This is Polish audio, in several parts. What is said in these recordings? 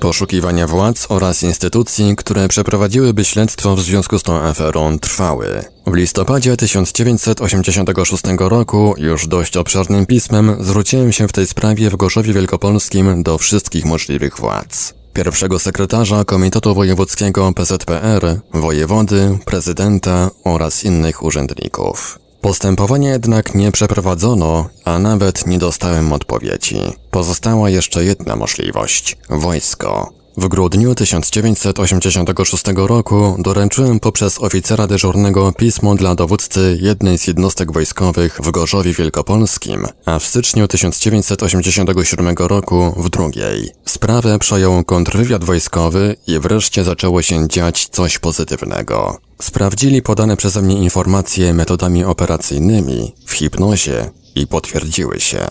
Poszukiwania władz oraz instytucji, które przeprowadziłyby śledztwo w związku z tą aferą trwały. W listopadzie 1986 roku już dość obszernym pismem zwróciłem się w tej sprawie w Gorzowie Wielkopolskim do wszystkich możliwych władz. Pierwszego sekretarza Komitetu Wojewódzkiego PZPR, wojewody, prezydenta oraz innych urzędników. Postępowania jednak nie przeprowadzono, a nawet nie dostałem odpowiedzi. Pozostała jeszcze jedna możliwość wojsko. W grudniu 1986 roku doręczyłem poprzez oficera dyżurnego pismo dla dowódcy jednej z jednostek wojskowych w Gorzowie Wielkopolskim, a w styczniu 1987 roku w drugiej. Sprawę przejął kontrwywiad wojskowy i wreszcie zaczęło się dziać coś pozytywnego. Sprawdzili podane przeze mnie informacje metodami operacyjnymi w hipnozie i potwierdziły się.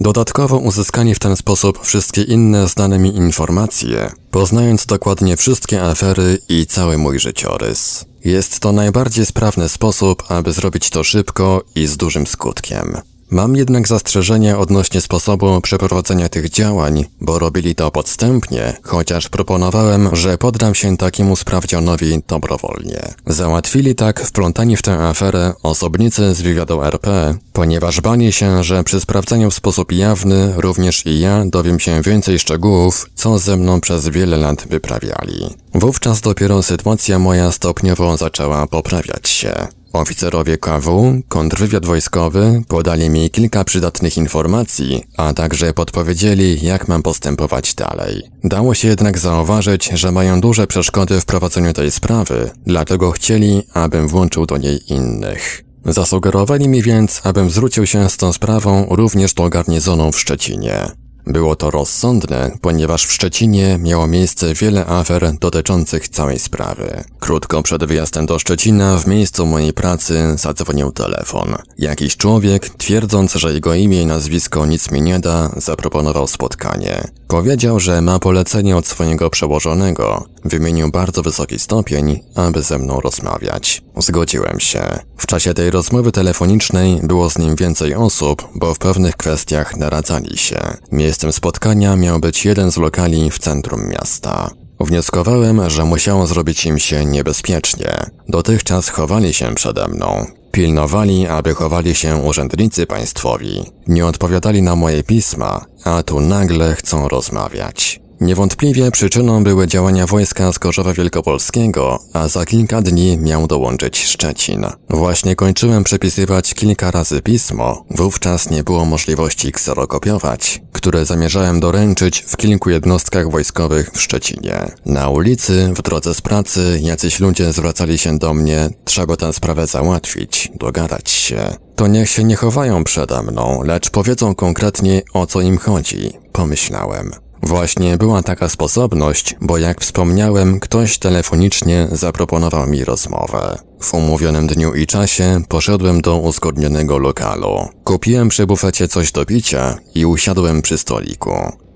Dodatkowo uzyskali w ten sposób wszystkie inne znane mi informacje, poznając dokładnie wszystkie afery i cały mój życiorys. Jest to najbardziej sprawny sposób, aby zrobić to szybko i z dużym skutkiem. Mam jednak zastrzeżenia odnośnie sposobu przeprowadzenia tych działań, bo robili to podstępnie, chociaż proponowałem, że poddam się takiemu sprawdzianowi dobrowolnie. Załatwili tak wplątani w tę aferę osobnicy z wywiadu RP, ponieważ bali się, że przy sprawdzeniu w sposób jawny również i ja dowiem się więcej szczegółów, co ze mną przez wiele lat wyprawiali. Wówczas dopiero sytuacja moja stopniowo zaczęła poprawiać się. Oficerowie KW, kontrwywiad wojskowy, podali mi kilka przydatnych informacji, a także podpowiedzieli, jak mam postępować dalej. Dało się jednak zauważyć, że mają duże przeszkody w prowadzeniu tej sprawy, dlatego chcieli, abym włączył do niej innych. Zasugerowali mi więc, abym zwrócił się z tą sprawą również do garnizonu w Szczecinie. Było to rozsądne, ponieważ w Szczecinie miało miejsce wiele afer dotyczących całej sprawy. Krótko przed wyjazdem do Szczecina w miejscu mojej pracy zadzwonił telefon. Jakiś człowiek, twierdząc, że jego imię i nazwisko nic mi nie da, zaproponował spotkanie. Powiedział, że ma polecenie od swojego przełożonego. Wymienił bardzo wysoki stopień, aby ze mną rozmawiać. Zgodziłem się. W czasie tej rozmowy telefonicznej było z nim więcej osób, bo w pewnych kwestiach naradzali się. Miejscem spotkania miał być jeden z lokali w centrum miasta. Wnioskowałem, że musiało zrobić im się niebezpiecznie. Dotychczas chowali się przede mną. Pilnowali, aby chowali się urzędnicy państwowi. Nie odpowiadali na moje pisma, a tu nagle chcą rozmawiać. Niewątpliwie przyczyną były działania wojska z Gorzowa Wielkopolskiego, a za kilka dni miał dołączyć Szczecin. Właśnie kończyłem przepisywać kilka razy pismo, wówczas nie było możliwości kserokopiować, które zamierzałem doręczyć w kilku jednostkach wojskowych w Szczecinie. Na ulicy, w drodze z pracy, jacyś ludzie zwracali się do mnie, trzeba tę sprawę załatwić, dogadać się. To niech się nie chowają przede mną, lecz powiedzą konkretnie o co im chodzi, pomyślałem. Właśnie była taka sposobność, bo jak wspomniałem, ktoś telefonicznie zaproponował mi rozmowę. W umówionym dniu i czasie poszedłem do uzgodnionego lokalu. Kupiłem przy bufecie coś do picia i usiadłem przy stoliku.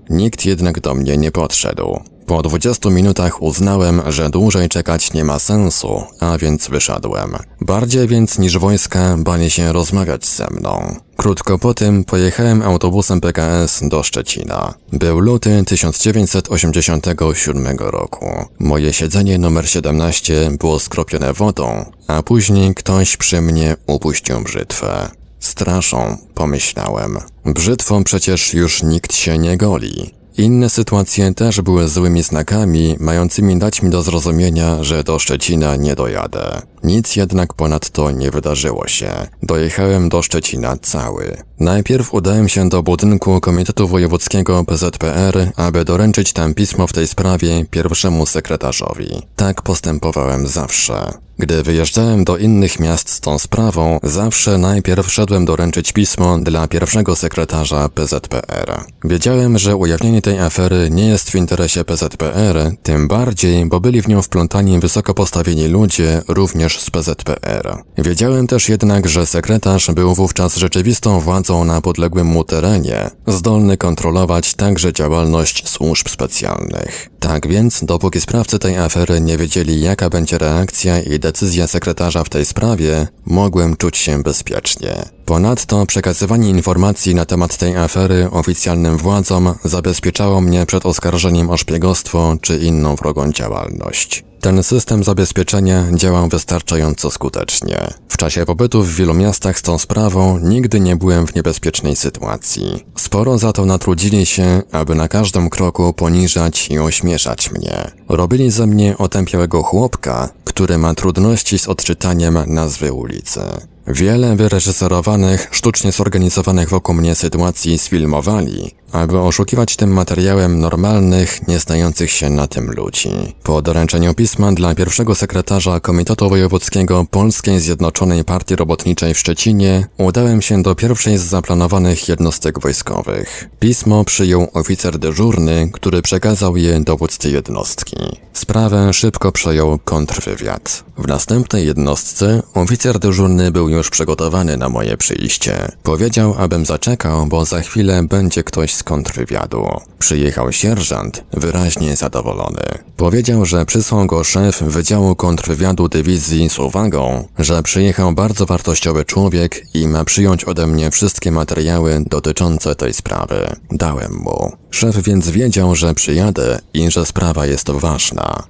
Nikt jednak do mnie nie podszedł. Po 20 minutach uznałem, że dłużej czekać nie ma sensu, a więc wyszedłem. Bardziej więc niż wojska bali się rozmawiać ze mną. Krótko po tym pojechałem autobusem PKS do Szczecina. Był luty 1987 roku. Moje siedzenie numer 17 było skropione wodą, a później ktoś przy mnie upuścił brzytwę. Straszą, pomyślałem. Brzytwą przecież już nikt się nie goli. Inne sytuacje też były złymi znakami, mającymi dać mi do zrozumienia, że do Szczecina nie dojadę. Nic jednak ponadto nie wydarzyło się. Dojechałem do Szczecina cały. Najpierw udałem się do budynku Komitetu Wojewódzkiego PZPR, aby doręczyć tam pismo w tej sprawie pierwszemu sekretarzowi. Tak postępowałem zawsze. Gdy wyjeżdżałem do innych miast z tą sprawą, zawsze najpierw szedłem doręczyć pismo dla pierwszego sekretarza PZPR. Wiedziałem, że ujawnienie tej afery nie jest w interesie PZPR, tym bardziej, bo byli w nią wplątani wysoko postawieni ludzie, również z PZPR. Wiedziałem też jednak, że sekretarz był wówczas rzeczywistą władzą na podległym mu terenie, zdolny kontrolować także działalność służb specjalnych. Tak więc, dopóki sprawcy tej afery nie wiedzieli, jaka będzie reakcja i decyzja sekretarza w tej sprawie, mogłem czuć się bezpiecznie. Ponadto przekazywanie informacji na temat tej afery oficjalnym władzom zabezpieczało mnie przed oskarżeniem o szpiegostwo czy inną wrogą działalność. Ten system zabezpieczenia działał wystarczająco skutecznie. W czasie pobytu w wielu miastach z tą sprawą nigdy nie byłem w niebezpiecznej sytuacji. Sporo za to natrudzili się, aby na każdym kroku poniżać i ośmieszać mnie. Robili ze mnie otępiałego chłopka, który ma trudności z odczytaniem nazwy ulicy. Wiele wyreżyserowanych, sztucznie zorganizowanych wokół mnie sytuacji sfilmowali, aby oszukiwać tym materiałem normalnych, nie znających się na tym ludzi. Po doręczeniu pisma dla pierwszego sekretarza Komitetu Wojewódzkiego Polskiej Zjednoczonej Partii Robotniczej w Szczecinie udałem się do pierwszej z zaplanowanych jednostek wojskowych. Pismo przyjął oficer dyżurny, który przekazał je dowódcy jednostki. Sprawę szybko przejął kontrwywiad. W następnej jednostce oficer dyżurny był już przygotowany na moje przyjście. Powiedział, abym zaczekał, bo za chwilę będzie ktoś z kontrwywiadu. Przyjechał sierżant, wyraźnie zadowolony. Powiedział, że przysłał go szef Wydziału Kontrwywiadu Dywizji z uwagą, że przyjechał bardzo wartościowy człowiek i ma przyjąć ode mnie wszystkie materiały dotyczące tej sprawy. Dałem mu. Szef więc wiedział, że przyjadę i że sprawa jest ważna.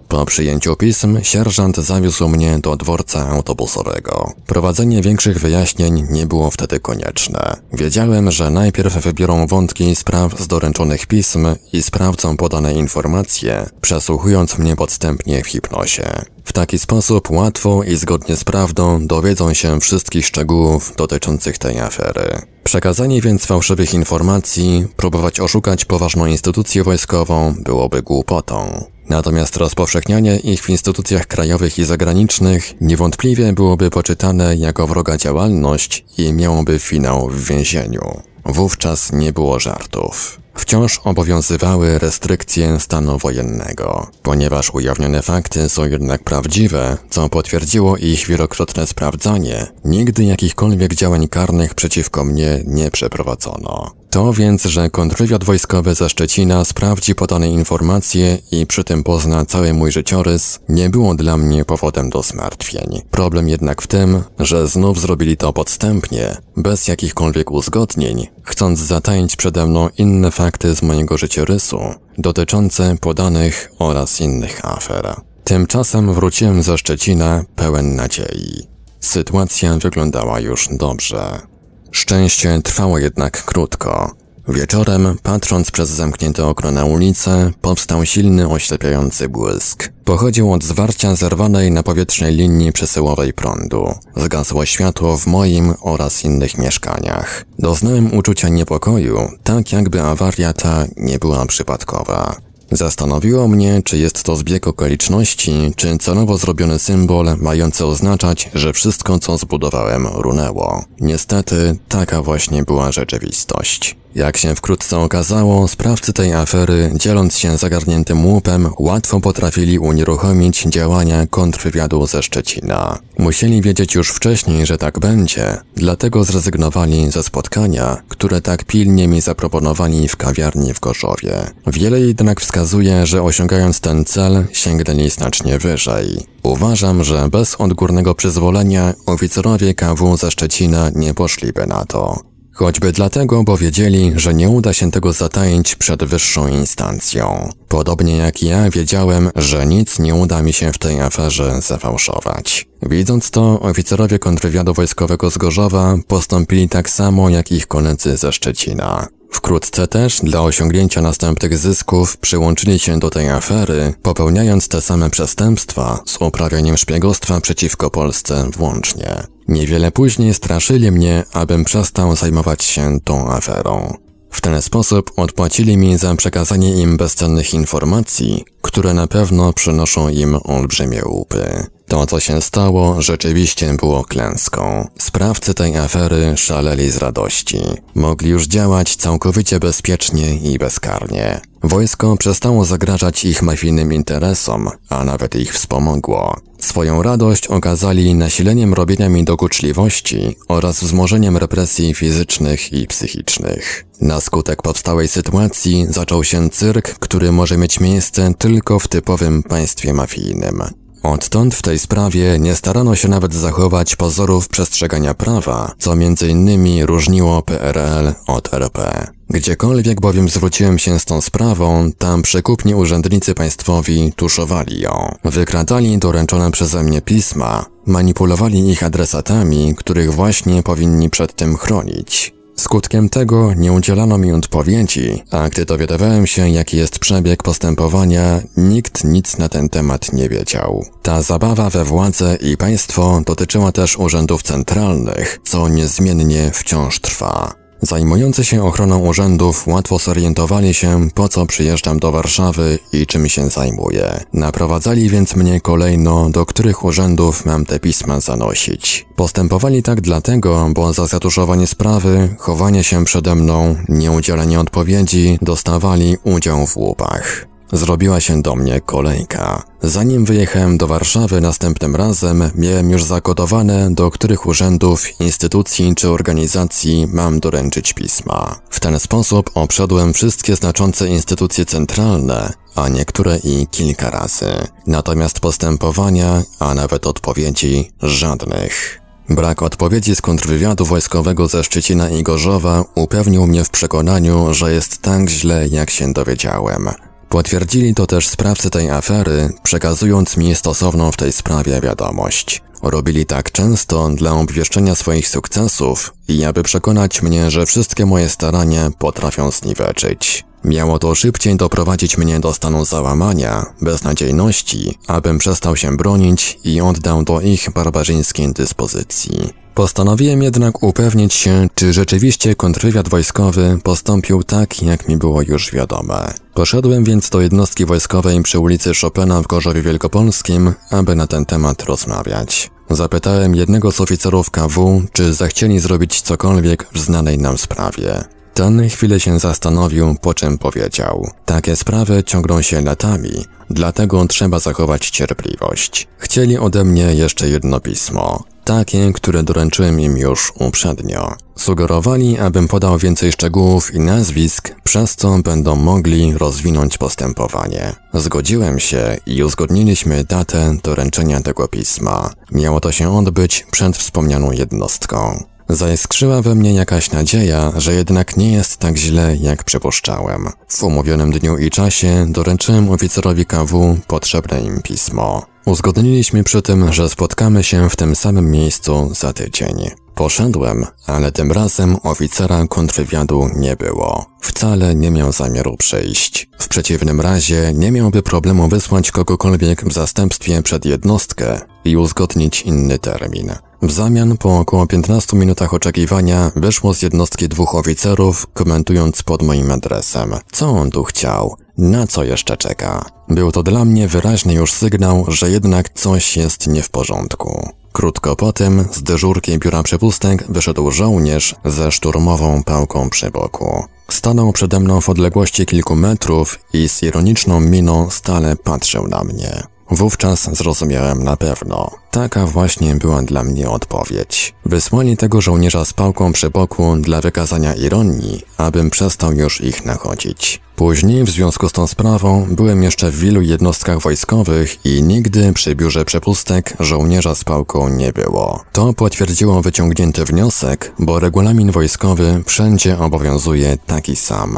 Po przyjęciu pism sierżant zawiózł mnie do dworca autobusowego. Prowadzenie większych wyjaśnień nie było wtedy konieczne. Wiedziałem, że najpierw wybiorą wątki spraw z doręczonych pism i sprawdzą podane informacje, przesłuchując mnie podstępnie w hipnozie. W taki sposób łatwo i zgodnie z prawdą dowiedzą się wszystkich szczegółów dotyczących tej afery. Przekazanie więc fałszywych informacji, próbować oszukać poważną instytucję wojskową byłoby głupotą. Natomiast rozpowszechnianie ich w instytucjach krajowych i zagranicznych niewątpliwie byłoby poczytane jako wroga działalność i miałoby finał w więzieniu. Wówczas nie było żartów. Wciąż obowiązywały restrykcje stanu wojennego. Ponieważ ujawnione fakty są jednak prawdziwe, co potwierdziło ich wielokrotne sprawdzanie, nigdy jakichkolwiek działań karnych przeciwko mnie nie przeprowadzono. To więc, że kontrwywiad wojskowy ze Szczecina sprawdzi podane informacje i przy tym pozna cały mój życiorys, nie było dla mnie powodem do zmartwień. Problem jednak w tym, że znów zrobili to podstępnie, bez jakichkolwiek uzgodnień, chcąc zataić przede mną inne fakty z mojego życiorysu, dotyczące podanych oraz innych afer. Tymczasem wróciłem ze Szczecina pełen nadziei. Sytuacja wyglądała już dobrze. Szczęście trwało jednak krótko. Wieczorem, patrząc przez zamknięte okno na ulicę, powstał silny, oślepiający błysk. Pochodził od zwarcia zerwanej na powietrznej linii przesyłowej prądu. Zgasło światło w moim oraz innych mieszkaniach. Doznałem uczucia niepokoju, tak jakby awaria ta nie była przypadkowa. Zastanowiło mnie, czy jest to zbieg okoliczności, czy celowo zrobiony symbol mający oznaczać, że wszystko co zbudowałem runęło. Niestety, taka właśnie była rzeczywistość. Jak się wkrótce okazało, sprawcy tej afery, dzieląc się zagarniętym łupem, łatwo potrafili unieruchomić działania kontrwywiadu ze Szczecina. Musieli wiedzieć już wcześniej, że tak będzie, dlatego zrezygnowali ze spotkania, które tak pilnie mi zaproponowali w kawiarni w Gorzowie. Wiele jednak wskazuje, że osiągając ten cel, sięgnęli znacznie wyżej. Uważam, że bez odgórnego przyzwolenia oficerowie KW ze Szczecina nie poszliby na to. Choćby dlatego, bo wiedzieli, że nie uda się tego zataić przed wyższą instancją. Podobnie jak ja wiedziałem, że nic nie uda mi się w tej aferze zafałszować. Widząc to, oficerowie kontrwywiadu wojskowego z Gorzowa postąpili tak samo jak ich koledzy ze Szczecina. Wkrótce też, dla osiągnięcia następnych zysków, przyłączyli się do tej afery, popełniając te same przestępstwa z uprawianiem szpiegostwa przeciwko Polsce włącznie. Niewiele później straszyli mnie, abym przestał zajmować się tą aferą. W ten sposób odpłacili mi za przekazanie im bezcennych informacji, które na pewno przynoszą im olbrzymie łupy. To, co się stało, rzeczywiście było klęską. Sprawcy tej afery szaleli z radości. Mogli już działać całkowicie bezpiecznie i bezkarnie. Wojsko przestało zagrażać ich mafijnym interesom, a nawet ich wspomogło. Swoją radość okazali nasileniem robienia mi dokuczliwości oraz wzmożeniem represji fizycznych i psychicznych. Na skutek powstałej sytuacji zaczął się cyrk, który może mieć miejsce tylko w typowym państwie mafijnym. Odtąd w tej sprawie nie starano się nawet zachować pozorów przestrzegania prawa, co innymi różniło PRL od RP. Gdziekolwiek bowiem zwróciłem się z tą sprawą, tam przekupni urzędnicy państwowi tuszowali ją. Wykradali doręczone przeze mnie pisma, manipulowali ich adresatami, których właśnie powinni przed tym chronić. Skutkiem tego nie udzielano mi odpowiedzi, a gdy dowiadywałem się, jaki jest przebieg postępowania, nikt nic na ten temat nie wiedział. Ta zabawa we władzę i państwo dotyczyła też urzędów centralnych, co niezmiennie wciąż trwa. Zajmujący się ochroną urzędów łatwo zorientowali się, po co przyjeżdżam do Warszawy i czym się zajmuję. Naprowadzali więc mnie kolejno, do których urzędów mam te pisma zanosić. Postępowali tak dlatego, bo za zatuszowanie sprawy, chowanie się przede mną, nieudzielenie odpowiedzi, dostawali udział w łupach. Zrobiła się do mnie kolejka. Zanim wyjechałem do Warszawy następnym razem, miałem już zakodowane, do których urzędów, instytucji czy organizacji mam doręczyć pisma. W ten sposób obszedłem wszystkie znaczące instytucje centralne, a niektóre i kilka razy. Natomiast postępowania, a nawet odpowiedzi żadnych. Brak odpowiedzi z kontrwywiadu wojskowego ze Szczecina i Gorzowa upewnił mnie w przekonaniu, że jest tak źle, jak się dowiedziałem. Potwierdzili to też sprawcy tej afery, przekazując mi stosowną w tej sprawie wiadomość. Robili tak często dla obwieszczenia swoich sukcesów i aby przekonać mnie, że wszystkie moje starania potrafią zniweczyć. Miało to szybciej doprowadzić mnie do stanu załamania, beznadziejności, abym przestał się bronić i oddał do ich barbarzyńskiej dyspozycji. Postanowiłem jednak upewnić się, czy rzeczywiście kontrwywiad wojskowy postąpił tak, jak mi było już wiadome. Poszedłem więc do jednostki wojskowej przy ulicy Chopina w Gorzowie Wielkopolskim, aby na ten temat rozmawiać. Zapytałem jednego z oficerów KW, czy zechcieli zrobić cokolwiek w znanej nam sprawie. Ten chwilę się zastanowił, po czym powiedział: Takie sprawy ciągną się latami, dlatego trzeba zachować cierpliwość. Chcieli ode mnie jeszcze jedno pismo takie, które doręczyłem im już uprzednio. Sugerowali, abym podał więcej szczegółów i nazwisk, przez co będą mogli rozwinąć postępowanie. Zgodziłem się i uzgodniliśmy datę doręczenia tego pisma. Miało to się odbyć przed wspomnianą jednostką. Zaiskrzyła we mnie jakaś nadzieja, że jednak nie jest tak źle, jak przypuszczałem. W umówionym dniu i czasie doręczyłem oficerowi KW potrzebne im pismo. Uzgodniliśmy przy tym, że spotkamy się w tym samym miejscu za tydzień. Poszedłem, ale tym razem oficera kontrwywiadu nie było. Wcale nie miał zamiaru przyjść. W przeciwnym razie nie miałby problemu wysłać kogokolwiek w zastępstwie przed jednostkę i uzgodnić inny termin. W zamian po około 15 minutach oczekiwania wyszło z jednostki dwóch oficerów, komentując pod moim adresem. Co on tu chciał? Na co jeszcze czeka? Był to dla mnie wyraźny już sygnał, że jednak coś jest nie w porządku. Krótko potem z dyżurki biura przepustek wyszedł żołnierz ze szturmową pałką przy boku. Stanął przede mną w odległości kilku metrów i z ironiczną miną stale patrzył na mnie. Wówczas zrozumiałem na pewno. Taka właśnie była dla mnie odpowiedź. Wysłali tego żołnierza z pałką przy boku dla wykazania ironii, abym przestał już ich nachodzić. Później, w związku z tą sprawą, byłem jeszcze w wielu jednostkach wojskowych i nigdy przy biurze przepustek żołnierza z pałką nie było. To potwierdziło wyciągnięty wniosek, bo regulamin wojskowy wszędzie obowiązuje taki sam.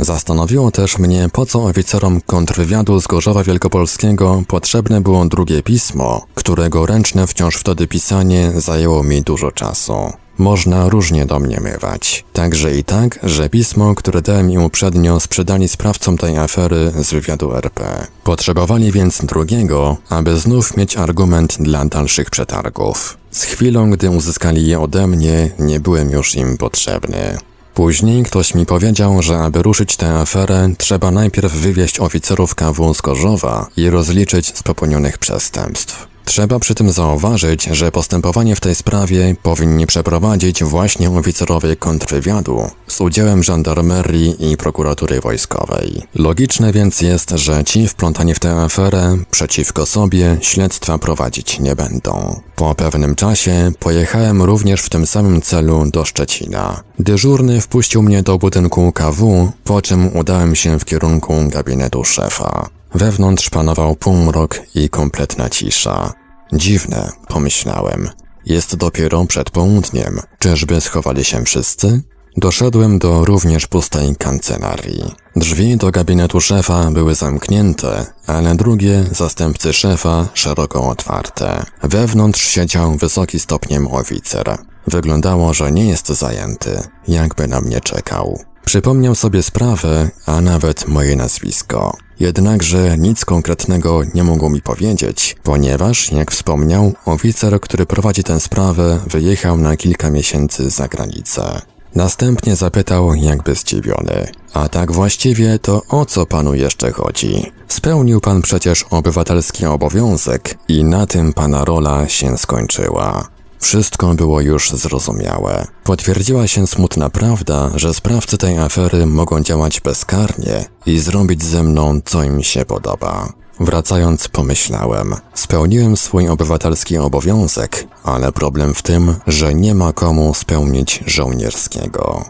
Zastanowiło też mnie, po co oficerom kontrwywiadu z Gorzowa Wielkopolskiego potrzebne było drugie pismo, którego ręczne wciąż wtedy pisanie zajęło mi dużo czasu. można różnie domniemywać. Także i tak, że pismo, które dałem im uprzednio, sprzedali sprawcom tej afery z wywiadu RP. Potrzebowali więc drugiego, aby znów mieć argument dla dalszych przetargów. Z chwilą, gdy uzyskali je ode mnie, nie byłem już im potrzebny. Później ktoś mi powiedział, że aby ruszyć tę aferę, trzeba najpierw wywieźć oficerów KW z Gorzowa i rozliczyć z popełnionych przestępstw. Trzeba przy tym zauważyć, że postępowanie w tej sprawie powinni przeprowadzić właśnie oficerowie kontrwywiadu z udziałem żandarmerii i prokuratury wojskowej. Logiczne więc jest, że ci wplątani w tę aferę przeciwko sobie śledztwa prowadzić nie będą. Po pewnym czasie pojechałem również w tym samym celu do Szczecina. Dyżurny wpuścił mnie do budynku KW, po czym udałem się w kierunku gabinetu szefa. Wewnątrz panował półmrok i kompletna cisza. Dziwne, pomyślałem. Jest dopiero przed południem. Czyżby schowali się wszyscy? Doszedłem do również pustej kancelarii. Drzwi do gabinetu szefa były zamknięte, ale drugie, zastępcy szefa, szeroko otwarte. Wewnątrz siedział wysoki stopniem oficer. Wyglądało, że nie jest zajęty, jakby na mnie czekał. Przypomniał sobie sprawę, a nawet moje nazwisko. Jednakże nic konkretnego nie mógł mi powiedzieć, ponieważ, jak wspomniał, oficer, który prowadzi tę sprawę, wyjechał na kilka miesięcy za granicę. Następnie zapytał, jakby zdziwiony. A tak właściwie to o co panu jeszcze chodzi? Spełnił pan przecież obywatelski obowiązek i na tym pana rola się skończyła. Wszystko było już zrozumiałe. Potwierdziła się smutna prawda, że sprawcy tej afery mogą działać bezkarnie i zrobić ze mną, co im się podoba. Wracając, pomyślałem, spełniłem swój obywatelski obowiązek, ale problem w tym, że nie ma komu spełnić żołnierskiego.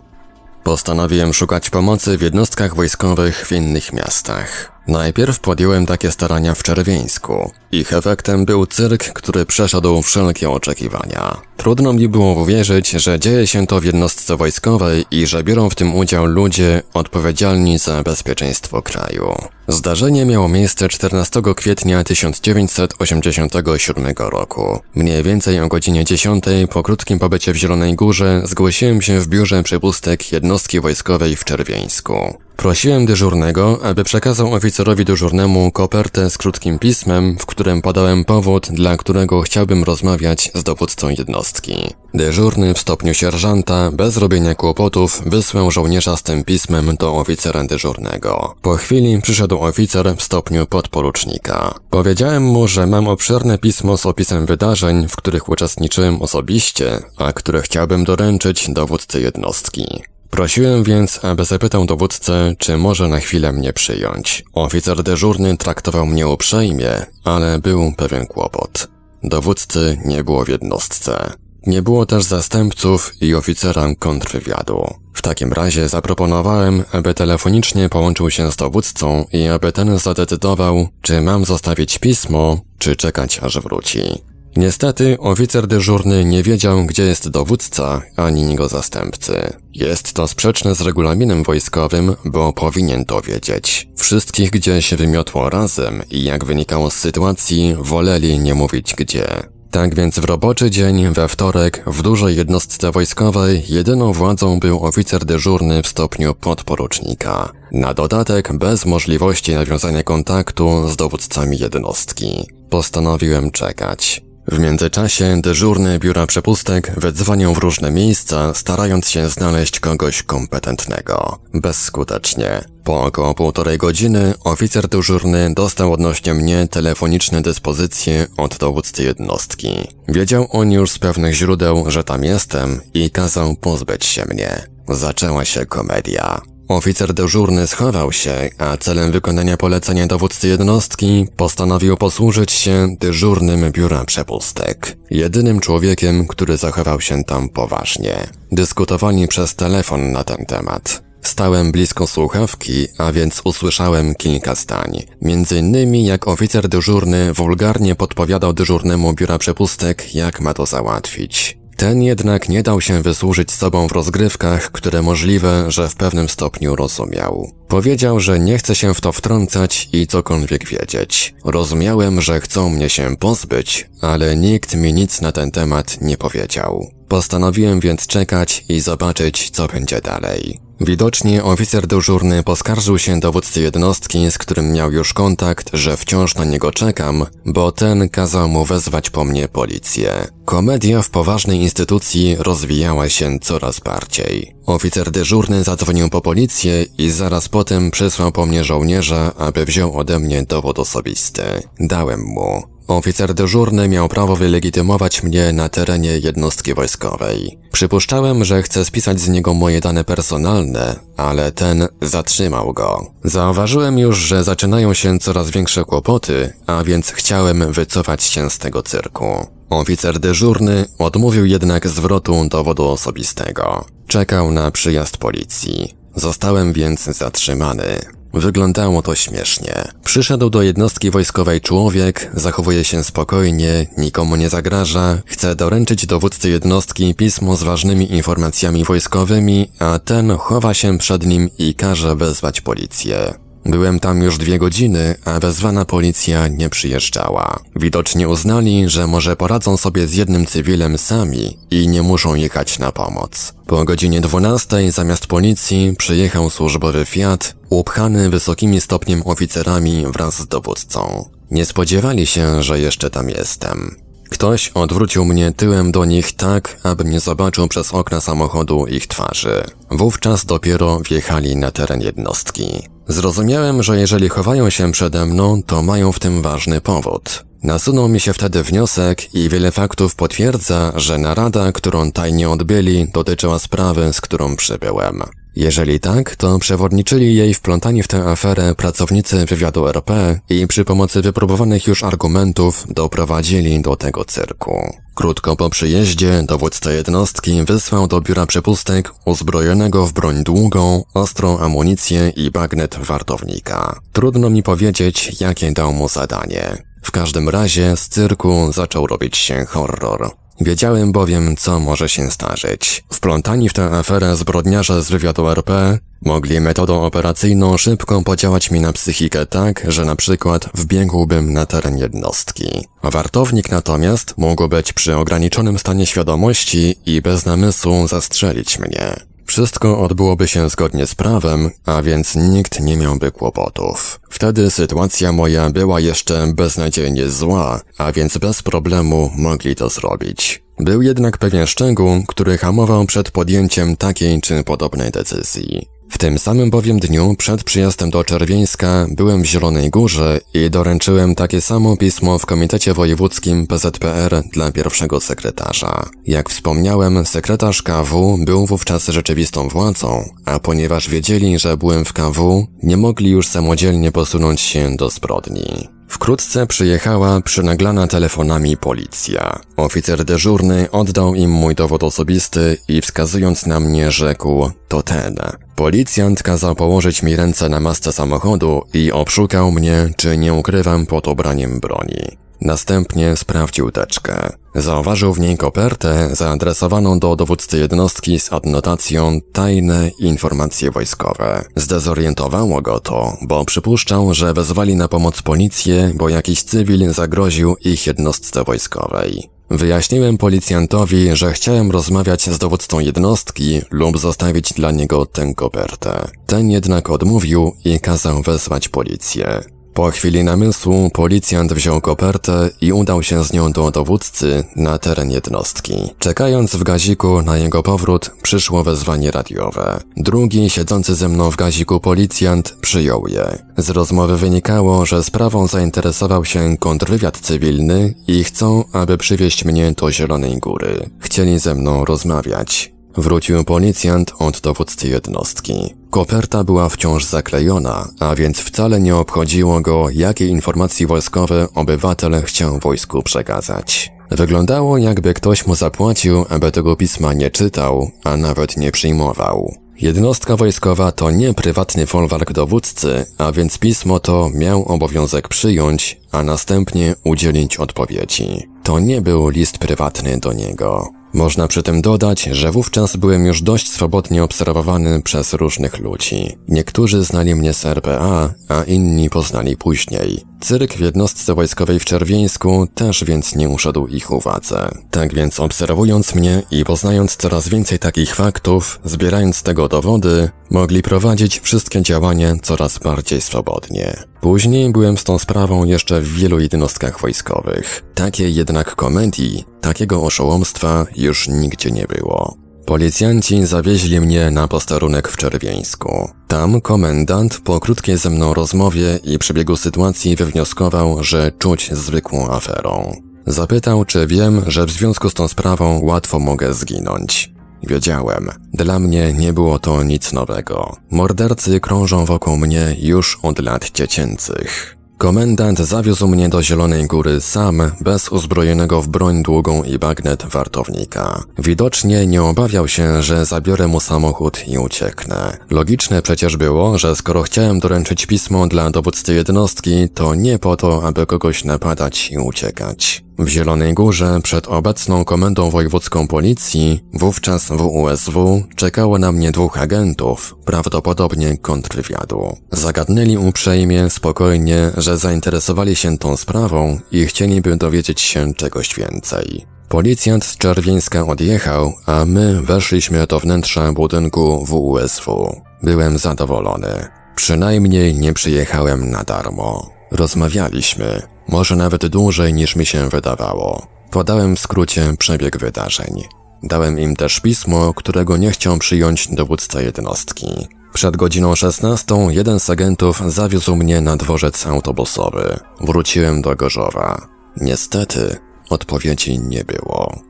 Postanowiłem szukać pomocy w jednostkach wojskowych w innych miastach. Najpierw podjąłem takie starania w Czerwieńsku. Ich efektem był cyrk, który przeszedł wszelkie oczekiwania. Trudno mi było uwierzyć, że dzieje się to w jednostce wojskowej i że biorą w tym udział ludzie odpowiedzialni za bezpieczeństwo kraju. Zdarzenie miało miejsce 14 kwietnia 1987 roku. Mniej więcej o godzinie 10 po krótkim pobycie w Zielonej Górze zgłosiłem się w biurze przepustek jednostki wojskowej w Czerwieńsku. Prosiłem dyżurnego, aby przekazał oficerowi dyżurnemu kopertę z krótkim pismem, w którym podałem powód, dla którego chciałbym rozmawiać z dowódcą jednostki. Dyżurny w stopniu sierżanta, bez robienia kłopotów, wysłał żołnierza z tym pismem do oficera dyżurnego. Po chwili przyszedł oficer w stopniu podporucznika. Powiedziałem mu, że mam obszerne pismo z opisem wydarzeń, w których uczestniczyłem osobiście, a które chciałbym doręczyć dowódcy jednostki. Prosiłem więc, aby zapytał dowódcę, czy może na chwilę mnie przyjąć. Oficer dyżurny traktował mnie uprzejmie, ale był pewien kłopot. Dowódcy nie było w jednostce. Nie było też zastępców i oficera kontrwywiadu. W takim razie zaproponowałem, aby telefonicznie połączył się z dowódcą i aby ten zadecydował, czy mam zostawić pismo, czy czekać aż wróci. Niestety oficer dyżurny nie wiedział, gdzie jest dowódca, ani jego zastępcy. Jest to sprzeczne z regulaminem wojskowym, bo powinien to wiedzieć. Wszystkich gdzieś wymiotło razem i jak wynikało z sytuacji, woleli nie mówić gdzie. Tak więc w roboczy dzień, we wtorek, w dużej jednostce wojskowej, jedyną władzą był oficer dyżurny w stopniu podporucznika. Na dodatek bez możliwości nawiązania kontaktu z dowódcami jednostki. Postanowiłem czekać. W międzyczasie dyżurny biura przepustek wydzwonią w różne miejsca, starając się znaleźć kogoś kompetentnego. Bezskutecznie. Po około półtorej godziny oficer dyżurny dostał odnośnie mnie telefoniczne dyspozycje od dowódcy jednostki. Wiedział on już z pewnych źródeł, że tam jestem i kazał pozbyć się mnie. Zaczęła się komedia. Oficer dyżurny schował się, a celem wykonania polecenia dowódcy jednostki postanowił posłużyć się dyżurnym biura przepustek. Jedynym człowiekiem, który zachował się tam poważnie. Dyskutowali przez telefon na ten temat. Stałem blisko słuchawki, a więc usłyszałem kilka zdań. Między innymi jak oficer dyżurny wulgarnie podpowiadał dyżurnemu biura przepustek, jak ma to załatwić. Ten jednak nie dał się wysłużyć sobą w rozgrywkach, które możliwe, że w pewnym stopniu rozumiał. Powiedział, że nie chce się w to wtrącać i cokolwiek wiedzieć. Rozumiałem, że chcą mnie się pozbyć, ale nikt mi nic na ten temat nie powiedział. Postanowiłem więc czekać i zobaczyć, co będzie dalej. Widocznie oficer dyżurny poskarżył się dowódcy jednostki, z którym miał już kontakt, że wciąż na niego czekam, bo ten kazał mu wezwać po mnie policję. Komedia w poważnej instytucji rozwijała się coraz bardziej. Oficer dyżurny zadzwonił po policję i zaraz potem przysłał po mnie żołnierza, aby wziął ode mnie dowód osobisty. Dałem mu. Oficer dyżurny miał prawo wylegitymować mnie na terenie jednostki wojskowej. Przypuszczałem, że chce spisać z niego moje dane personalne, ale ten zatrzymał go. Zauważyłem już, że zaczynają się coraz większe kłopoty, a więc chciałem wycofać się z tego cyrku. Oficer dyżurny odmówił jednak zwrotu dowodu osobistego. Czekał na przyjazd policji. Zostałem więc zatrzymany. Wyglądało to śmiesznie. Przyszedł do jednostki wojskowej człowiek, zachowuje się spokojnie, nikomu nie zagraża, chce doręczyć dowódcy jednostki pismo z ważnymi informacjami wojskowymi, a ten chowa się przed nim i każe wezwać policję. Byłem tam już dwie godziny, a wezwana policja nie przyjeżdżała. Widocznie uznali, że może poradzą sobie z jednym cywilem sami i nie muszą jechać na pomoc. Po godzinie 12 zamiast policji przyjechał służbowy Fiat, upchany wysokimi stopniem oficerami wraz z dowódcą. Nie spodziewali się, że jeszcze tam jestem. Ktoś odwrócił mnie tyłem do nich tak, abym nie zobaczył przez okna samochodu ich twarzy. Wówczas dopiero wjechali na teren jednostki. Zrozumiałem, że jeżeli chowają się przede mną, to mają w tym ważny powód. Nasunął mi się wtedy wniosek i wiele faktów potwierdza, że narada, którą tajnie odbyli, dotyczyła sprawy, z którą przybyłem. Jeżeli tak, to przewodniczyli jej wplątani w tę aferę pracownicy wywiadu RP i przy pomocy wypróbowanych już argumentów doprowadzili do tego cyrku. Krótko po przyjeździe dowódca jednostki wysłał do biura przepustek uzbrojonego w broń długą, ostrą amunicję i bagnet wartownika. Trudno mi powiedzieć, jakie dał mu zadanie. W każdym razie z cyrku zaczął robić się horror. Wiedziałem bowiem, co może się zdarzyć. Wplątani w tę aferę zbrodniarze z wywiadu RP mogli metodą operacyjną szybko podziałać mi na psychikę tak, że na przykład wbiegłbym na teren jednostki. Wartownik natomiast mógł być przy ograniczonym stanie świadomości i bez namysłu zastrzelić mnie. Wszystko odbyłoby się zgodnie z prawem, a więc nikt nie miałby kłopotów. Wtedy sytuacja moja była jeszcze beznadziejnie zła, a więc bez problemu mogli to zrobić. Był jednak pewien szczegół, który hamował przed podjęciem takiej czy podobnej decyzji. W tym samym bowiem dniu przed przyjazdem do Czerwieńska byłem w Zielonej Górze i doręczyłem takie samo pismo w Komitecie Wojewódzkim PZPR dla pierwszego sekretarza. Jak wspomniałem, sekretarz KW był wówczas rzeczywistą władzą, a ponieważ wiedzieli, że byłem w KW, nie mogli już samodzielnie posunąć się do zbrodni. Wkrótce przyjechała przynaglana telefonami policja. Oficer dyżurny oddał im mój dowód osobisty i wskazując na mnie rzekł, to ten. Policjant kazał położyć mi ręce na masce samochodu i obszukał mnie, czy nie ukrywam pod ubraniem broni. Następnie sprawdził teczkę. Zauważył w niej kopertę zaadresowaną do dowódcy jednostki z adnotacją tajne informacje wojskowe. Zdezorientowało go to, bo przypuszczał, że wezwali na pomoc policję, bo jakiś cywil zagroził ich jednostce wojskowej. Wyjaśniłem policjantowi, że chciałem rozmawiać z dowódcą jednostki lub zostawić dla niego tę kopertę. Ten jednak odmówił i kazał wezwać policję. Po chwili namysłu policjant wziął kopertę i udał się z nią do dowódcy na teren jednostki. Czekając w gaziku na jego powrót, przyszło wezwanie radiowe. Drugi, siedzący ze mną w gaziku policjant, przyjął je. Z rozmowy wynikało, że sprawą zainteresował się kontrwywiad cywilny i chcą, aby przywieźć mnie do Zielonej Góry. Chcieli ze mną rozmawiać. Wrócił policjant od dowódcy jednostki. Koperta była wciąż zaklejona, a więc wcale nie obchodziło go, jakie informacje wojskowe obywatel chciał wojsku przekazać. Wyglądało, jakby ktoś mu zapłacił, aby tego pisma nie czytał, a nawet nie przyjmował. Jednostka wojskowa to nie prywatny folwark dowódcy, a więc pismo to miał obowiązek przyjąć, a następnie udzielić odpowiedzi. To nie był list prywatny do niego. Można przy tym dodać, że wówczas byłem już dość swobodnie obserwowany przez różnych ludzi. Niektórzy znali mnie z RPA, a inni poznali później. Cyrk w jednostce wojskowej w Czerwieńsku też więc nie uszedł ich uwadze. Tak więc obserwując mnie i poznając coraz więcej takich faktów, zbierając tego dowody, mogli prowadzić wszystkie działania coraz bardziej swobodnie. Później byłem z tą sprawą jeszcze w wielu jednostkach wojskowych. Takiej jednak komedii, takiego oszołomstwa już nigdzie nie było. Policjanci zawieźli mnie na posterunek w Czerwieńsku. Tam komendant po krótkiej ze mną rozmowie i przebiegu sytuacji wywnioskował, że czuć zwykłą aferą. Zapytał, czy wiem, że w związku z tą sprawą łatwo mogę zginąć. Wiedziałem. Dla mnie nie było to nic nowego. Mordercy krążą wokół mnie już od lat dziecięcych. Komendant zawiózł mnie do Zielonej Góry sam, bez uzbrojonego w broń długą i bagnet wartownika. Widocznie nie obawiał się, że zabiorę mu samochód i ucieknę. Logiczne przecież było, że skoro chciałem doręczyć pismo dla dowódcy jednostki, to nie po to, aby kogoś napadać i uciekać. W Zielonej Górze przed obecną komendą wojewódzką policji, wówczas WUSW, czekało na mnie dwóch agentów, prawdopodobnie kontrwywiadu. Zagadnęli uprzejmie, spokojnie, że zainteresowali się tą sprawą i chcieliby dowiedzieć się czegoś więcej. Policjant z Czerwieńska odjechał, a my weszliśmy do wnętrza budynku WUSW. Byłem zadowolony. Przynajmniej nie przyjechałem na darmo. Rozmawialiśmy, może nawet dłużej niż mi się wydawało. Podałem w skrócie przebieg wydarzeń. Dałem im też pismo, którego nie chciał przyjąć dowódca jednostki. Przed godziną 16 jeden z agentów zawiózł mnie na dworzec autobusowy. Wróciłem do Gorzowa. Niestety, odpowiedzi nie było.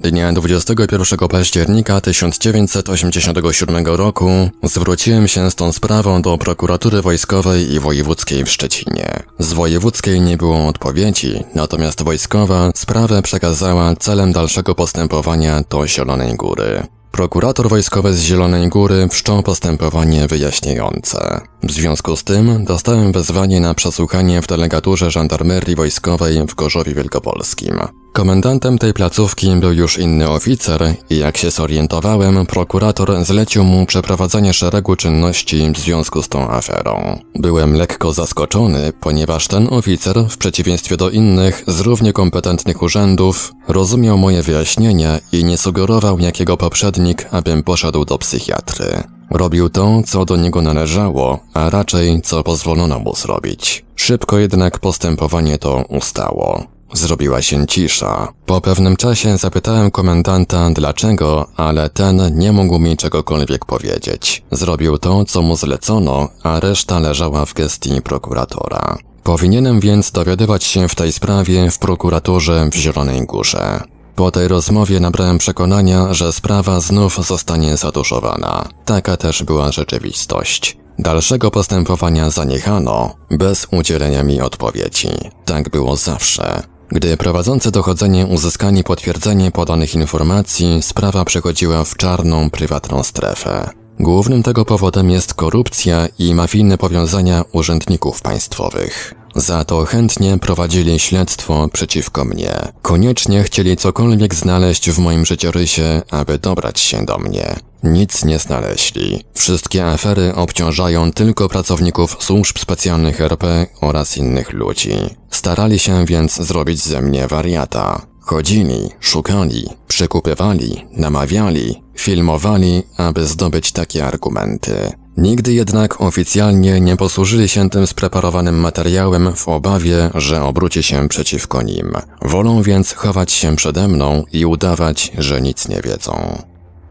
Dnia 21 października 1987 roku zwróciłem się z tą sprawą do prokuratury wojskowej i wojewódzkiej w Szczecinie. Z wojewódzkiej nie było odpowiedzi, natomiast wojskowa sprawę przekazała celem dalszego postępowania do Zielonej Góry. Prokurator wojskowy z Zielonej Góry wszczął postępowanie wyjaśniające. W związku z tym dostałem wezwanie na przesłuchanie w delegaturze żandarmerii wojskowej w Gorzowie Wielkopolskim. Komendantem tej placówki był już inny oficer i jak się zorientowałem, prokurator zlecił mu przeprowadzenie szeregu czynności w związku z tą aferą. Byłem lekko zaskoczony, ponieważ ten oficer, w przeciwieństwie do innych z równie kompetentnych urzędów, rozumiał moje wyjaśnienia i nie sugerował jakiego poprzednik, abym poszedł do psychiatry. Robił to, co do niego należało, a raczej co pozwolono mu zrobić. Szybko jednak postępowanie to ustało. Zrobiła się cisza. Po pewnym czasie zapytałem komendanta dlaczego, ale ten nie mógł mi czegokolwiek powiedzieć. Zrobił to, co mu zlecono, a reszta leżała w gestii prokuratora. Powinienem więc dowiadywać się w tej sprawie w prokuraturze w Zielonej Górze. Po tej rozmowie nabrałem przekonania, że sprawa znów zostanie zaduszowana. Taka też była rzeczywistość. Dalszego postępowania zaniechano, bez udzielenia mi odpowiedzi. Tak było zawsze. Gdy prowadzący dochodzenie uzyskali potwierdzenie podanych informacji, sprawa przechodziła w czarną, prywatną strefę. Głównym tego powodem jest korupcja i mafijne powiązania urzędników państwowych. Za to chętnie prowadzili śledztwo przeciwko mnie. Koniecznie chcieli cokolwiek znaleźć w moim życiorysie, aby dobrać się do mnie. Nic nie znaleźli. Wszystkie afery obciążają tylko pracowników służb specjalnych RP oraz innych ludzi. Starali się więc zrobić ze mnie wariata. Chodzili, szukali, przekupywali, namawiali, filmowali, aby zdobyć takie argumenty. Nigdy jednak oficjalnie nie posłużyli się tym spreparowanym materiałem w obawie, że obróci się przeciwko nim. Wolą więc chować się przede mną i udawać, że nic nie wiedzą.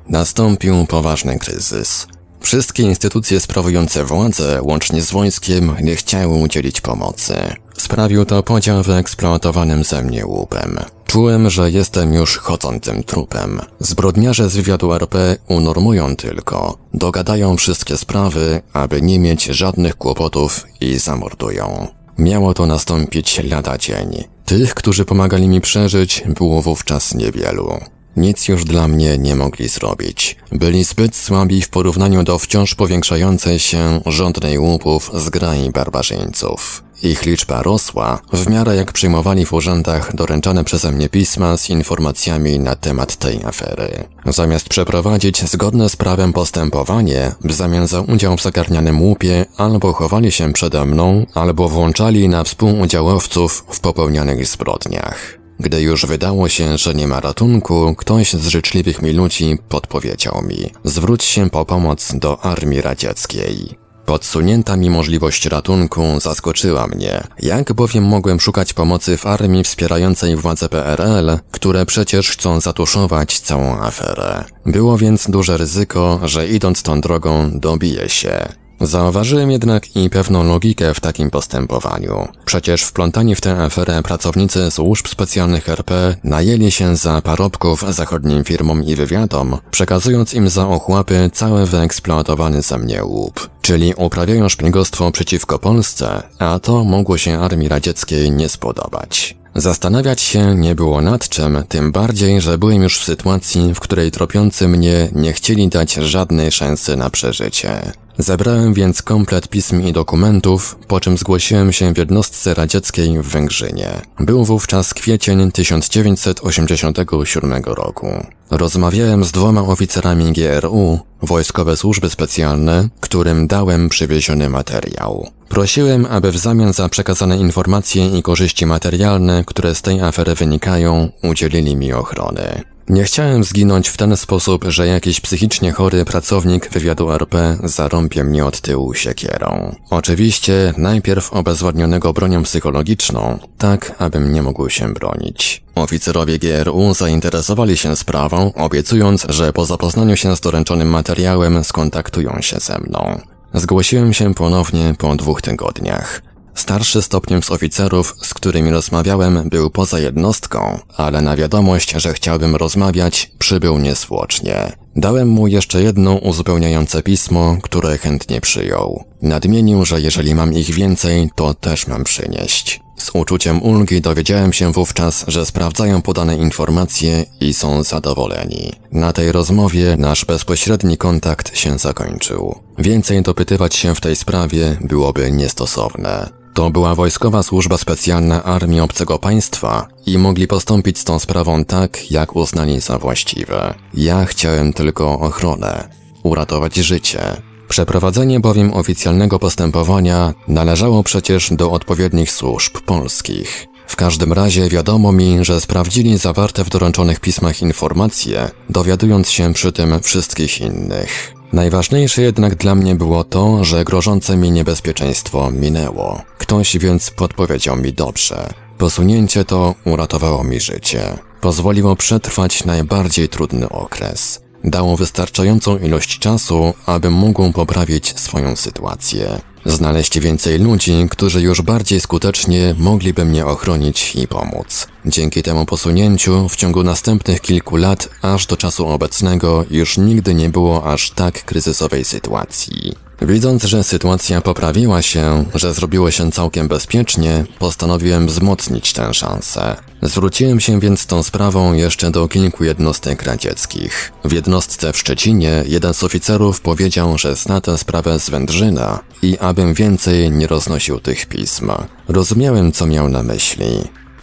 Nastąpił poważny kryzys. Wszystkie instytucje sprawujące władzę, łącznie z wojskiem, nie chciały udzielić pomocy. Sprawił to podział wyeksploatowanym ze mnie łupem. Czułem, że jestem już chodzącym trupem. Zbrodniarze z wywiadu RP unormują tylko, dogadają wszystkie sprawy, aby nie mieć żadnych kłopotów i zamordują. Miało to nastąpić lada dzień. Tych, którzy pomagali mi przeżyć, było wówczas niewielu. Nic już dla mnie nie mogli zrobić. Byli zbyt słabi w porównaniu do wciąż powiększającej się żądnej łupów z grai barbarzyńców. Ich liczba rosła, w miarę jak przyjmowali w urzędach doręczane przeze mnie pisma z informacjami na temat tej afery. Zamiast przeprowadzić zgodne z prawem postępowanie, w zamian za udział w zagarnianym łupie, albo chowali się przede mną, albo włączali na współudziałowców w popełnianych zbrodniach. Gdy już wydało się, że nie ma ratunku, ktoś z życzliwych mi ludzi podpowiedział mi: zwróć się po pomoc do armii radzieckiej. Podsunięta mi możliwość ratunku zaskoczyła mnie, jak bowiem mogłem szukać pomocy w armii wspierającej władze PRL, które przecież chcą zatuszować całą aferę. Było więc duże ryzyko, że idąc tą drogą dobiję się. Zauważyłem jednak i pewną logikę w takim postępowaniu. Przecież wplątani w tę aferę pracownicy służb specjalnych RP najęli się za parobków zachodnim firmom i wywiadom, przekazując im za ochłapy cały wyeksploatowany ze mnie łup. Czyli uprawiają szpiegostwo przeciwko Polsce, a to mogło się armii radzieckiej nie spodobać. Zastanawiać się nie było nad czym, tym bardziej, że byłem już w sytuacji, w której tropiący mnie nie chcieli dać żadnej szansy na przeżycie. Zebrałem więc komplet pism i dokumentów, po czym zgłosiłem się w jednostce radzieckiej w Węgrzynie. Był wówczas kwiecień 1987 roku. Rozmawiałem z dwoma oficerami GRU, wojskowe służby specjalne, którym dałem przywieziony materiał. Prosiłem, aby w zamian za przekazane informacje i korzyści materialne, które z tej afery wynikają, udzielili mi ochrony. Nie chciałem zginąć w ten sposób, że jakiś psychicznie chory pracownik wywiadu RP zarąbie mnie od tyłu siekierą. Oczywiście najpierw obezwładnionego bronią psychologiczną, tak abym nie mógł się bronić. Oficerowie GRU zainteresowali się sprawą, obiecując, że po zapoznaniu się z doręczonym materiałem skontaktują się ze mną. Zgłosiłem się ponownie po dwóch tygodniach. Starszy stopniem z oficerów, z którymi rozmawiałem, był poza jednostką, ale na wiadomość, że chciałbym rozmawiać, przybył niesłocznie. Dałem mu jeszcze jedno uzupełniające pismo, które chętnie przyjął. Nadmienił, że jeżeli mam ich więcej, to też mam przynieść. Z uczuciem ulgi dowiedziałem się wówczas, że sprawdzają podane informacje i są zadowoleni. Na tej rozmowie nasz bezpośredni kontakt się zakończył. Więcej dopytywać się w tej sprawie byłoby niestosowne. To była wojskowa służba specjalna armii obcego państwa i mogli postąpić z tą sprawą tak, jak uznali za właściwe. Ja chciałem tylko ochronę, uratować życie. Przeprowadzenie bowiem oficjalnego postępowania należało przecież do odpowiednich służb polskich. W każdym razie wiadomo mi, że sprawdzili zawarte w doręczonych pismach informacje, dowiadując się przy tym wszystkich innych. Najważniejsze jednak dla mnie było to, że grożące mi niebezpieczeństwo minęło. Ktoś więc podpowiedział mi dobrze. Posunięcie to uratowało mi życie. Pozwoliło przetrwać najbardziej trudny okres. Dało wystarczającą ilość czasu, abym mógł poprawić swoją sytuację znaleźć więcej ludzi, którzy już bardziej skutecznie mogliby mnie ochronić i pomóc. Dzięki temu posunięciu w ciągu następnych kilku lat, aż do czasu obecnego, już nigdy nie było aż tak kryzysowej sytuacji. Widząc, że sytuacja poprawiła się, że zrobiło się całkiem bezpiecznie, postanowiłem wzmocnić tę szansę. Zwróciłem się więc tą sprawą jeszcze do kilku jednostek radzieckich. W jednostce w Szczecinie jeden z oficerów powiedział, że zna tę sprawę z Wędrzyna i abym więcej nie roznosił tych pism. Rozumiałem, co miał na myśli.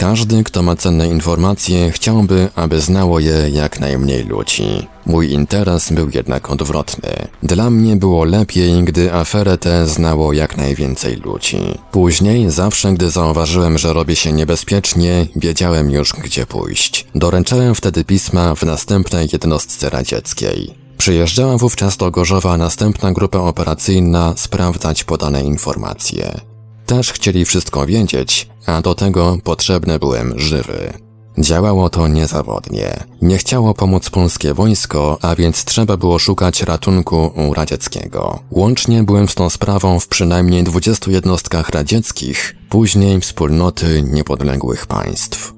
Każdy, kto ma cenne informacje, chciałby, aby znało je jak najmniej ludzi. Mój interes był jednak odwrotny. Dla mnie było lepiej, gdy aferę tę znało jak najwięcej ludzi. Później, zawsze gdy zauważyłem, że robi się niebezpiecznie, wiedziałem już gdzie pójść. Doręczałem wtedy pisma w następnej jednostce radzieckiej. Przyjeżdżała wówczas do Gorzowa następna grupa operacyjna sprawdzać podane informacje. Też chcieli wszystko wiedzieć, a do tego potrzebny byłem żywy. Działało to niezawodnie. Nie chciało pomóc polskie wojsko, a więc trzeba było szukać ratunku u radzieckiego. Łącznie byłem z tą sprawą w przynajmniej 20 jednostkach radzieckich, później wspólnoty niepodległych państw.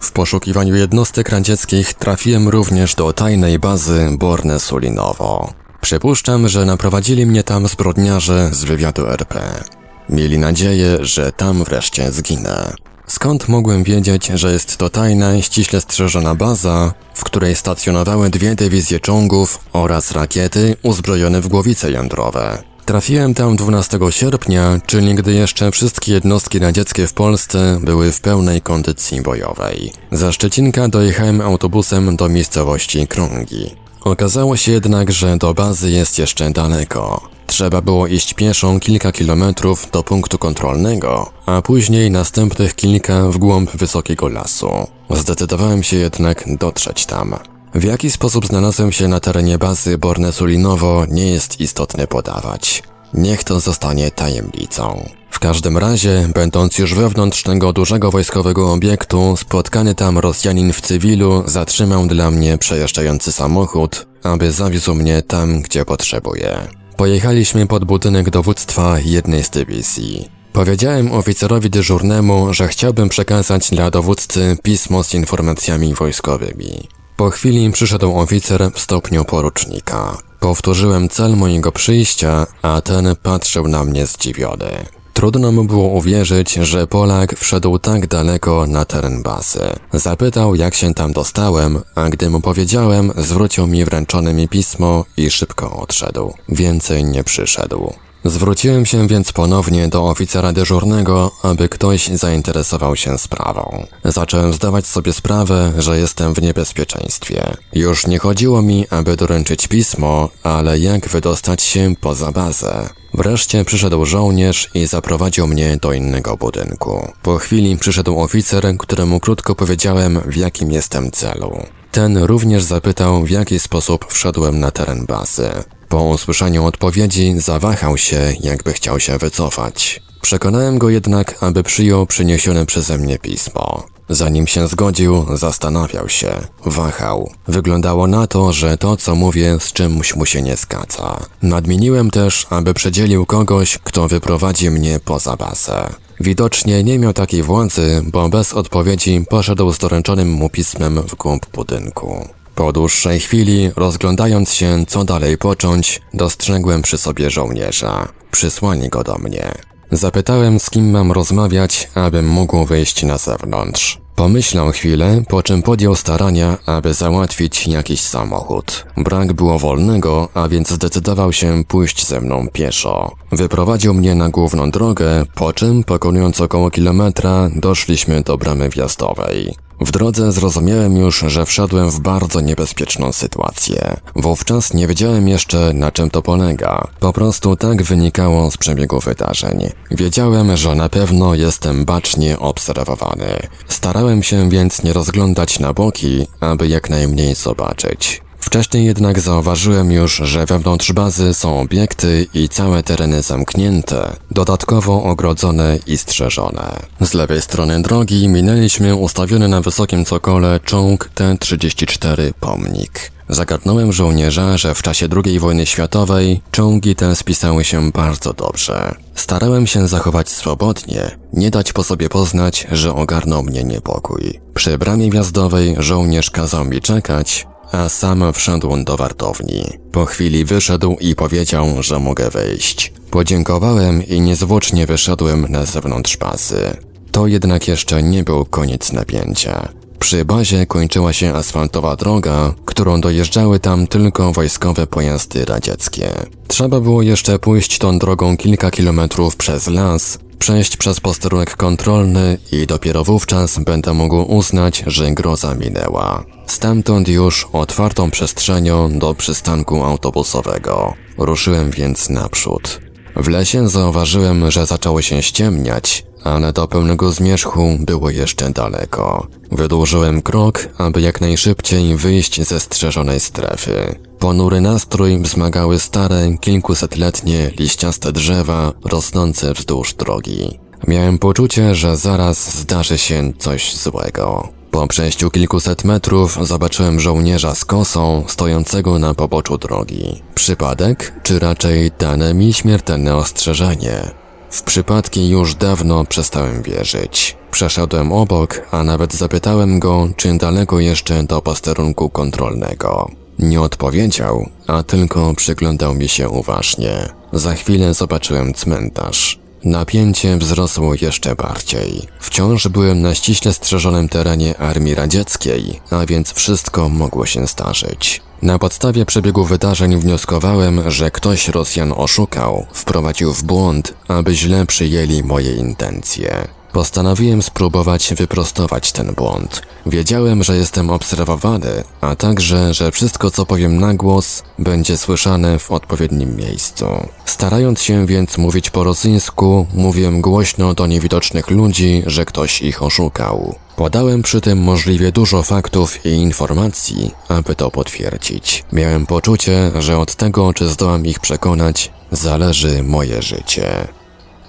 W poszukiwaniu jednostek radzieckich trafiłem również do tajnej bazy Borne-Sulinowo. Przypuszczam, że naprowadzili mnie tam zbrodniarze z wywiadu RP. Mieli nadzieję, że tam wreszcie zginę. Skąd mogłem wiedzieć, że jest to tajna, ściśle strzeżona baza, w której stacjonowały dwie dywizje czołgów oraz rakiety uzbrojone w głowice jądrowe? Trafiłem tam 12 sierpnia, czyli gdy jeszcze wszystkie jednostki radzieckie w Polsce były w pełnej kondycji bojowej. Za Szczecinka dojechałem autobusem do miejscowości Krągi. Okazało się jednak, że do bazy jest jeszcze daleko. Trzeba było iść pieszą kilka kilometrów do punktu kontrolnego, a później następnych kilka w głąb wysokiego lasu. Zdecydowałem się jednak dotrzeć tam. W jaki sposób znalazłem się na terenie bazy Bornesulinowo nie jest istotne podawać. Niech to zostanie tajemnicą. W każdym razie, będąc już wewnątrz tego dużego wojskowego obiektu, spotkany tam Rosjanin w cywilu zatrzymał dla mnie przejeżdżający samochód, aby zawiózł mnie tam, gdzie potrzebuję. Pojechaliśmy pod budynek dowództwa jednej z dywizji. Powiedziałem oficerowi dyżurnemu, że chciałbym przekazać dla dowódcy pismo z informacjami wojskowymi. Po chwili przyszedł oficer w stopniu porucznika. Powtórzyłem cel mojego przyjścia, a ten patrzył na mnie zdziwiony. Trudno mu było uwierzyć, że Polak wszedł tak daleko na teren bazy. Zapytał, jak się tam dostałem, a gdy mu powiedziałem, zwrócił mi wręczone mi pismo i szybko odszedł. Więcej nie przyszedł. Zwróciłem się więc ponownie do oficera dyżurnego, aby ktoś zainteresował się sprawą. Zacząłem zdawać sobie sprawę, że jestem w niebezpieczeństwie. Już nie chodziło mi, aby doręczyć pismo, ale jak wydostać się poza bazę. Wreszcie przyszedł żołnierz i zaprowadził mnie do innego budynku. Po chwili przyszedł oficer, któremu krótko powiedziałem, w jakim jestem celu. Ten również zapytał, w jaki sposób wszedłem na teren bazy. Po usłyszeniu odpowiedzi zawahał się, jakby chciał się wycofać. Przekonałem go jednak, aby przyjął przyniesione przeze mnie pismo. Zanim się zgodził, zastanawiał się, wahał. Wyglądało na to, że to, co mówię, z czymś mu się nie zgadza. Nadmieniłem też, aby przedzielił kogoś, kto wyprowadzi mnie poza bazę. Widocznie nie miał takiej władzy, bo bez odpowiedzi poszedł z doręczonym mu pismem w głąb budynku. Po dłuższej chwili, rozglądając się, co dalej począć, dostrzegłem przy sobie żołnierza. Przysłali go do mnie. Zapytałem, z kim mam rozmawiać, abym mógł wyjść na zewnątrz. Pomyślał chwilę, po czym podjął starania, aby załatwić jakiś samochód. Brak było wolnego, a więc zdecydował się pójść ze mną pieszo. Wyprowadził mnie na główną drogę, po czym, pokonując około kilometra, doszliśmy do bramy wjazdowej. W drodze zrozumiałem już, że wszedłem w bardzo niebezpieczną sytuację. Wówczas nie wiedziałem jeszcze, na czym to polega. Po prostu tak wynikało z przebiegu wydarzeń. Wiedziałem, że na pewno jestem bacznie obserwowany. Starałem się więc nie rozglądać na boki, aby jak najmniej zobaczyć. Wcześniej jednak zauważyłem już, że wewnątrz bazy są obiekty i całe tereny zamknięte, dodatkowo ogrodzone i strzeżone. Z lewej strony drogi minęliśmy ustawiony na wysokim cokole czołg T-34 Pomnik. Zagadnąłem żołnierza, że w czasie II wojny światowej czołgi te spisały się bardzo dobrze. Starałem się zachować swobodnie, nie dać po sobie poznać, że ogarnął mnie niepokój. Przy bramie wjazdowej żołnierz kazał mi czekać, a sam wszedł do wartowni. Po chwili wyszedł i powiedział, że mogę wejść. Podziękowałem i niezwłocznie wyszedłem na zewnątrz bazy. To jednak jeszcze nie był koniec napięcia. Przy bazie kończyła się asfaltowa droga, którą dojeżdżały tam tylko wojskowe pojazdy radzieckie. Trzeba było jeszcze pójść tą drogą kilka kilometrów przez las, przejść przez posterunek kontrolny i dopiero wówczas będę mógł uznać, że groza minęła. Stamtąd już otwartą przestrzenią do przystanku autobusowego. Ruszyłem więc naprzód. W lesie zauważyłem, że zaczęło się ściemniać, ale do pełnego zmierzchu było jeszcze daleko. Wydłużyłem krok, aby jak najszybciej wyjść ze strzeżonej strefy. Ponury nastrój wzmagały stare, kilkusetletnie, liściaste drzewa rosnące wzdłuż drogi. Miałem poczucie, że zaraz zdarzy się coś złego. Po przejściu kilkuset metrów zobaczyłem żołnierza z kosą stojącego na poboczu drogi. Przypadek, czy raczej dane mi śmiertelne ostrzeżenie? W przypadki już dawno przestałem wierzyć. Przeszedłem obok, a nawet zapytałem go, czy daleko jeszcze do posterunku kontrolnego. Nie odpowiedział, a tylko przyglądał mi się uważnie. Za chwilę zobaczyłem cmentarz. Napięcie wzrosło jeszcze bardziej. Wciąż byłem na ściśle strzeżonym terenie Armii Radzieckiej, a więc wszystko mogło się zdarzyć. Na podstawie przebiegu wydarzeń wnioskowałem, że ktoś Rosjan oszukał, wprowadził w błąd, aby źle przyjęli moje intencje. Postanowiłem spróbować wyprostować ten błąd. Wiedziałem, że jestem obserwowany, a także, że wszystko co powiem na głos będzie słyszane w odpowiednim miejscu. Starając się więc mówić po rosyjsku, mówiłem głośno do niewidocznych ludzi, że ktoś ich oszukał. Podałem przy tym możliwie dużo faktów i informacji, aby to potwierdzić. Miałem poczucie, że od tego, czy zdołam ich przekonać, zależy moje życie.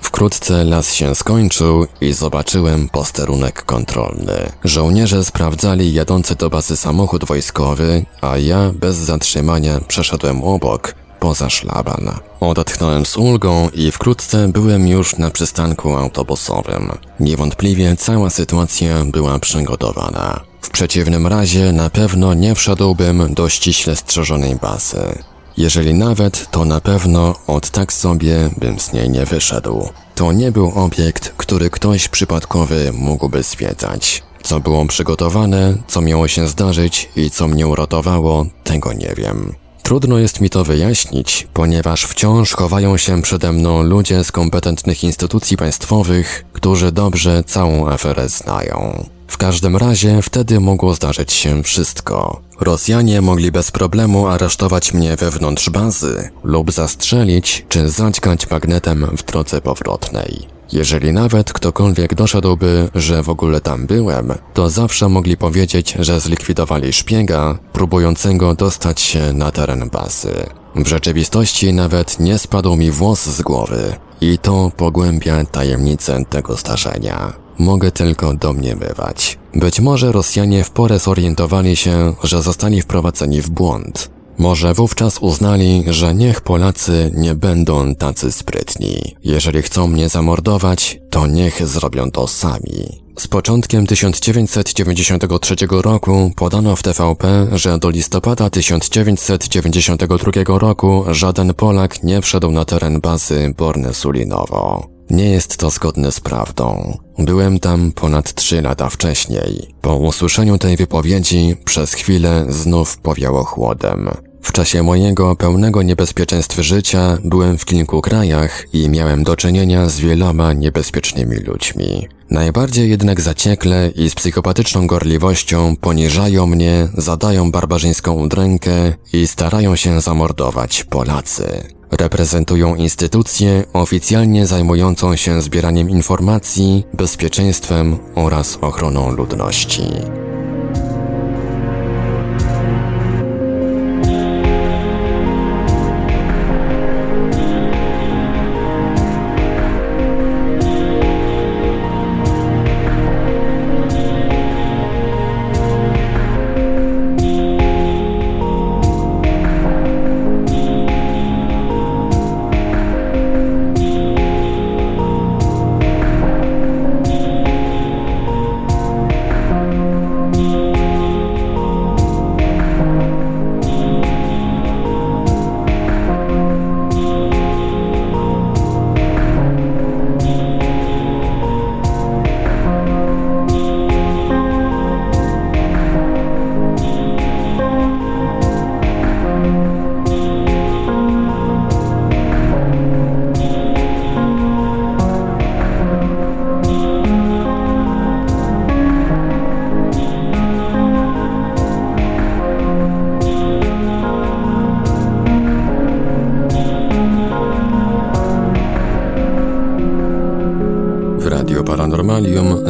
Wkrótce las się skończył i zobaczyłem posterunek kontrolny. Żołnierze sprawdzali jadący do bazy samochód wojskowy, a ja bez zatrzymania przeszedłem obok, poza szlaban. Odetchnąłem z ulgą i wkrótce byłem już na przystanku autobusowym. Niewątpliwie cała sytuacja była przygotowana. W przeciwnym razie na pewno nie wszedłbym do ściśle strzeżonej bazy. Jeżeli nawet, to na pewno od tak sobie bym z niej nie wyszedł. To nie był obiekt, który ktoś przypadkowy mógłby zwiedzać. Co było przygotowane, co miało się zdarzyć i co mnie uratowało, tego nie wiem. Trudno jest mi to wyjaśnić, ponieważ wciąż chowają się przede mną ludzie z kompetentnych instytucji państwowych, którzy dobrze całą aferę znają. W każdym razie wtedy mogło zdarzyć się wszystko. Rosjanie mogli bez problemu aresztować mnie wewnątrz bazy lub zastrzelić czy zaćgać magnetem w drodze powrotnej. Jeżeli nawet ktokolwiek doszedłby, że w ogóle tam byłem, to zawsze mogli powiedzieć, że zlikwidowali szpiega próbującego dostać się na teren bazy. W rzeczywistości nawet nie spadł mi włos z głowy i to pogłębia tajemnicę tego zdarzenia. Mogę tylko domniemywać. Być może Rosjanie w porę zorientowali się, że zostali wprowadzeni w błąd. Może wówczas uznali, że niech Polacy nie będą tacy sprytni. Jeżeli chcą mnie zamordować, to niech zrobią to sami. Z początkiem 1993 roku podano w TVP, że do listopada 1992 roku żaden Polak nie wszedł na teren bazy Borne-Sulinowo. Nie jest to zgodne z prawdą. Byłem tam ponad trzy lata wcześniej. Po usłyszeniu tej wypowiedzi przez chwilę znów powiało chłodem. W czasie mojego pełnego niebezpieczeństw życia byłem w kilku krajach i miałem do czynienia z wieloma niebezpiecznymi ludźmi. Najbardziej jednak zaciekle i z psychopatyczną gorliwością poniżają mnie, zadają barbarzyńską udrękę i starają się zamordować Polacy. Reprezentują instytucję oficjalnie zajmującą się zbieraniem informacji, bezpieczeństwem oraz ochroną ludności.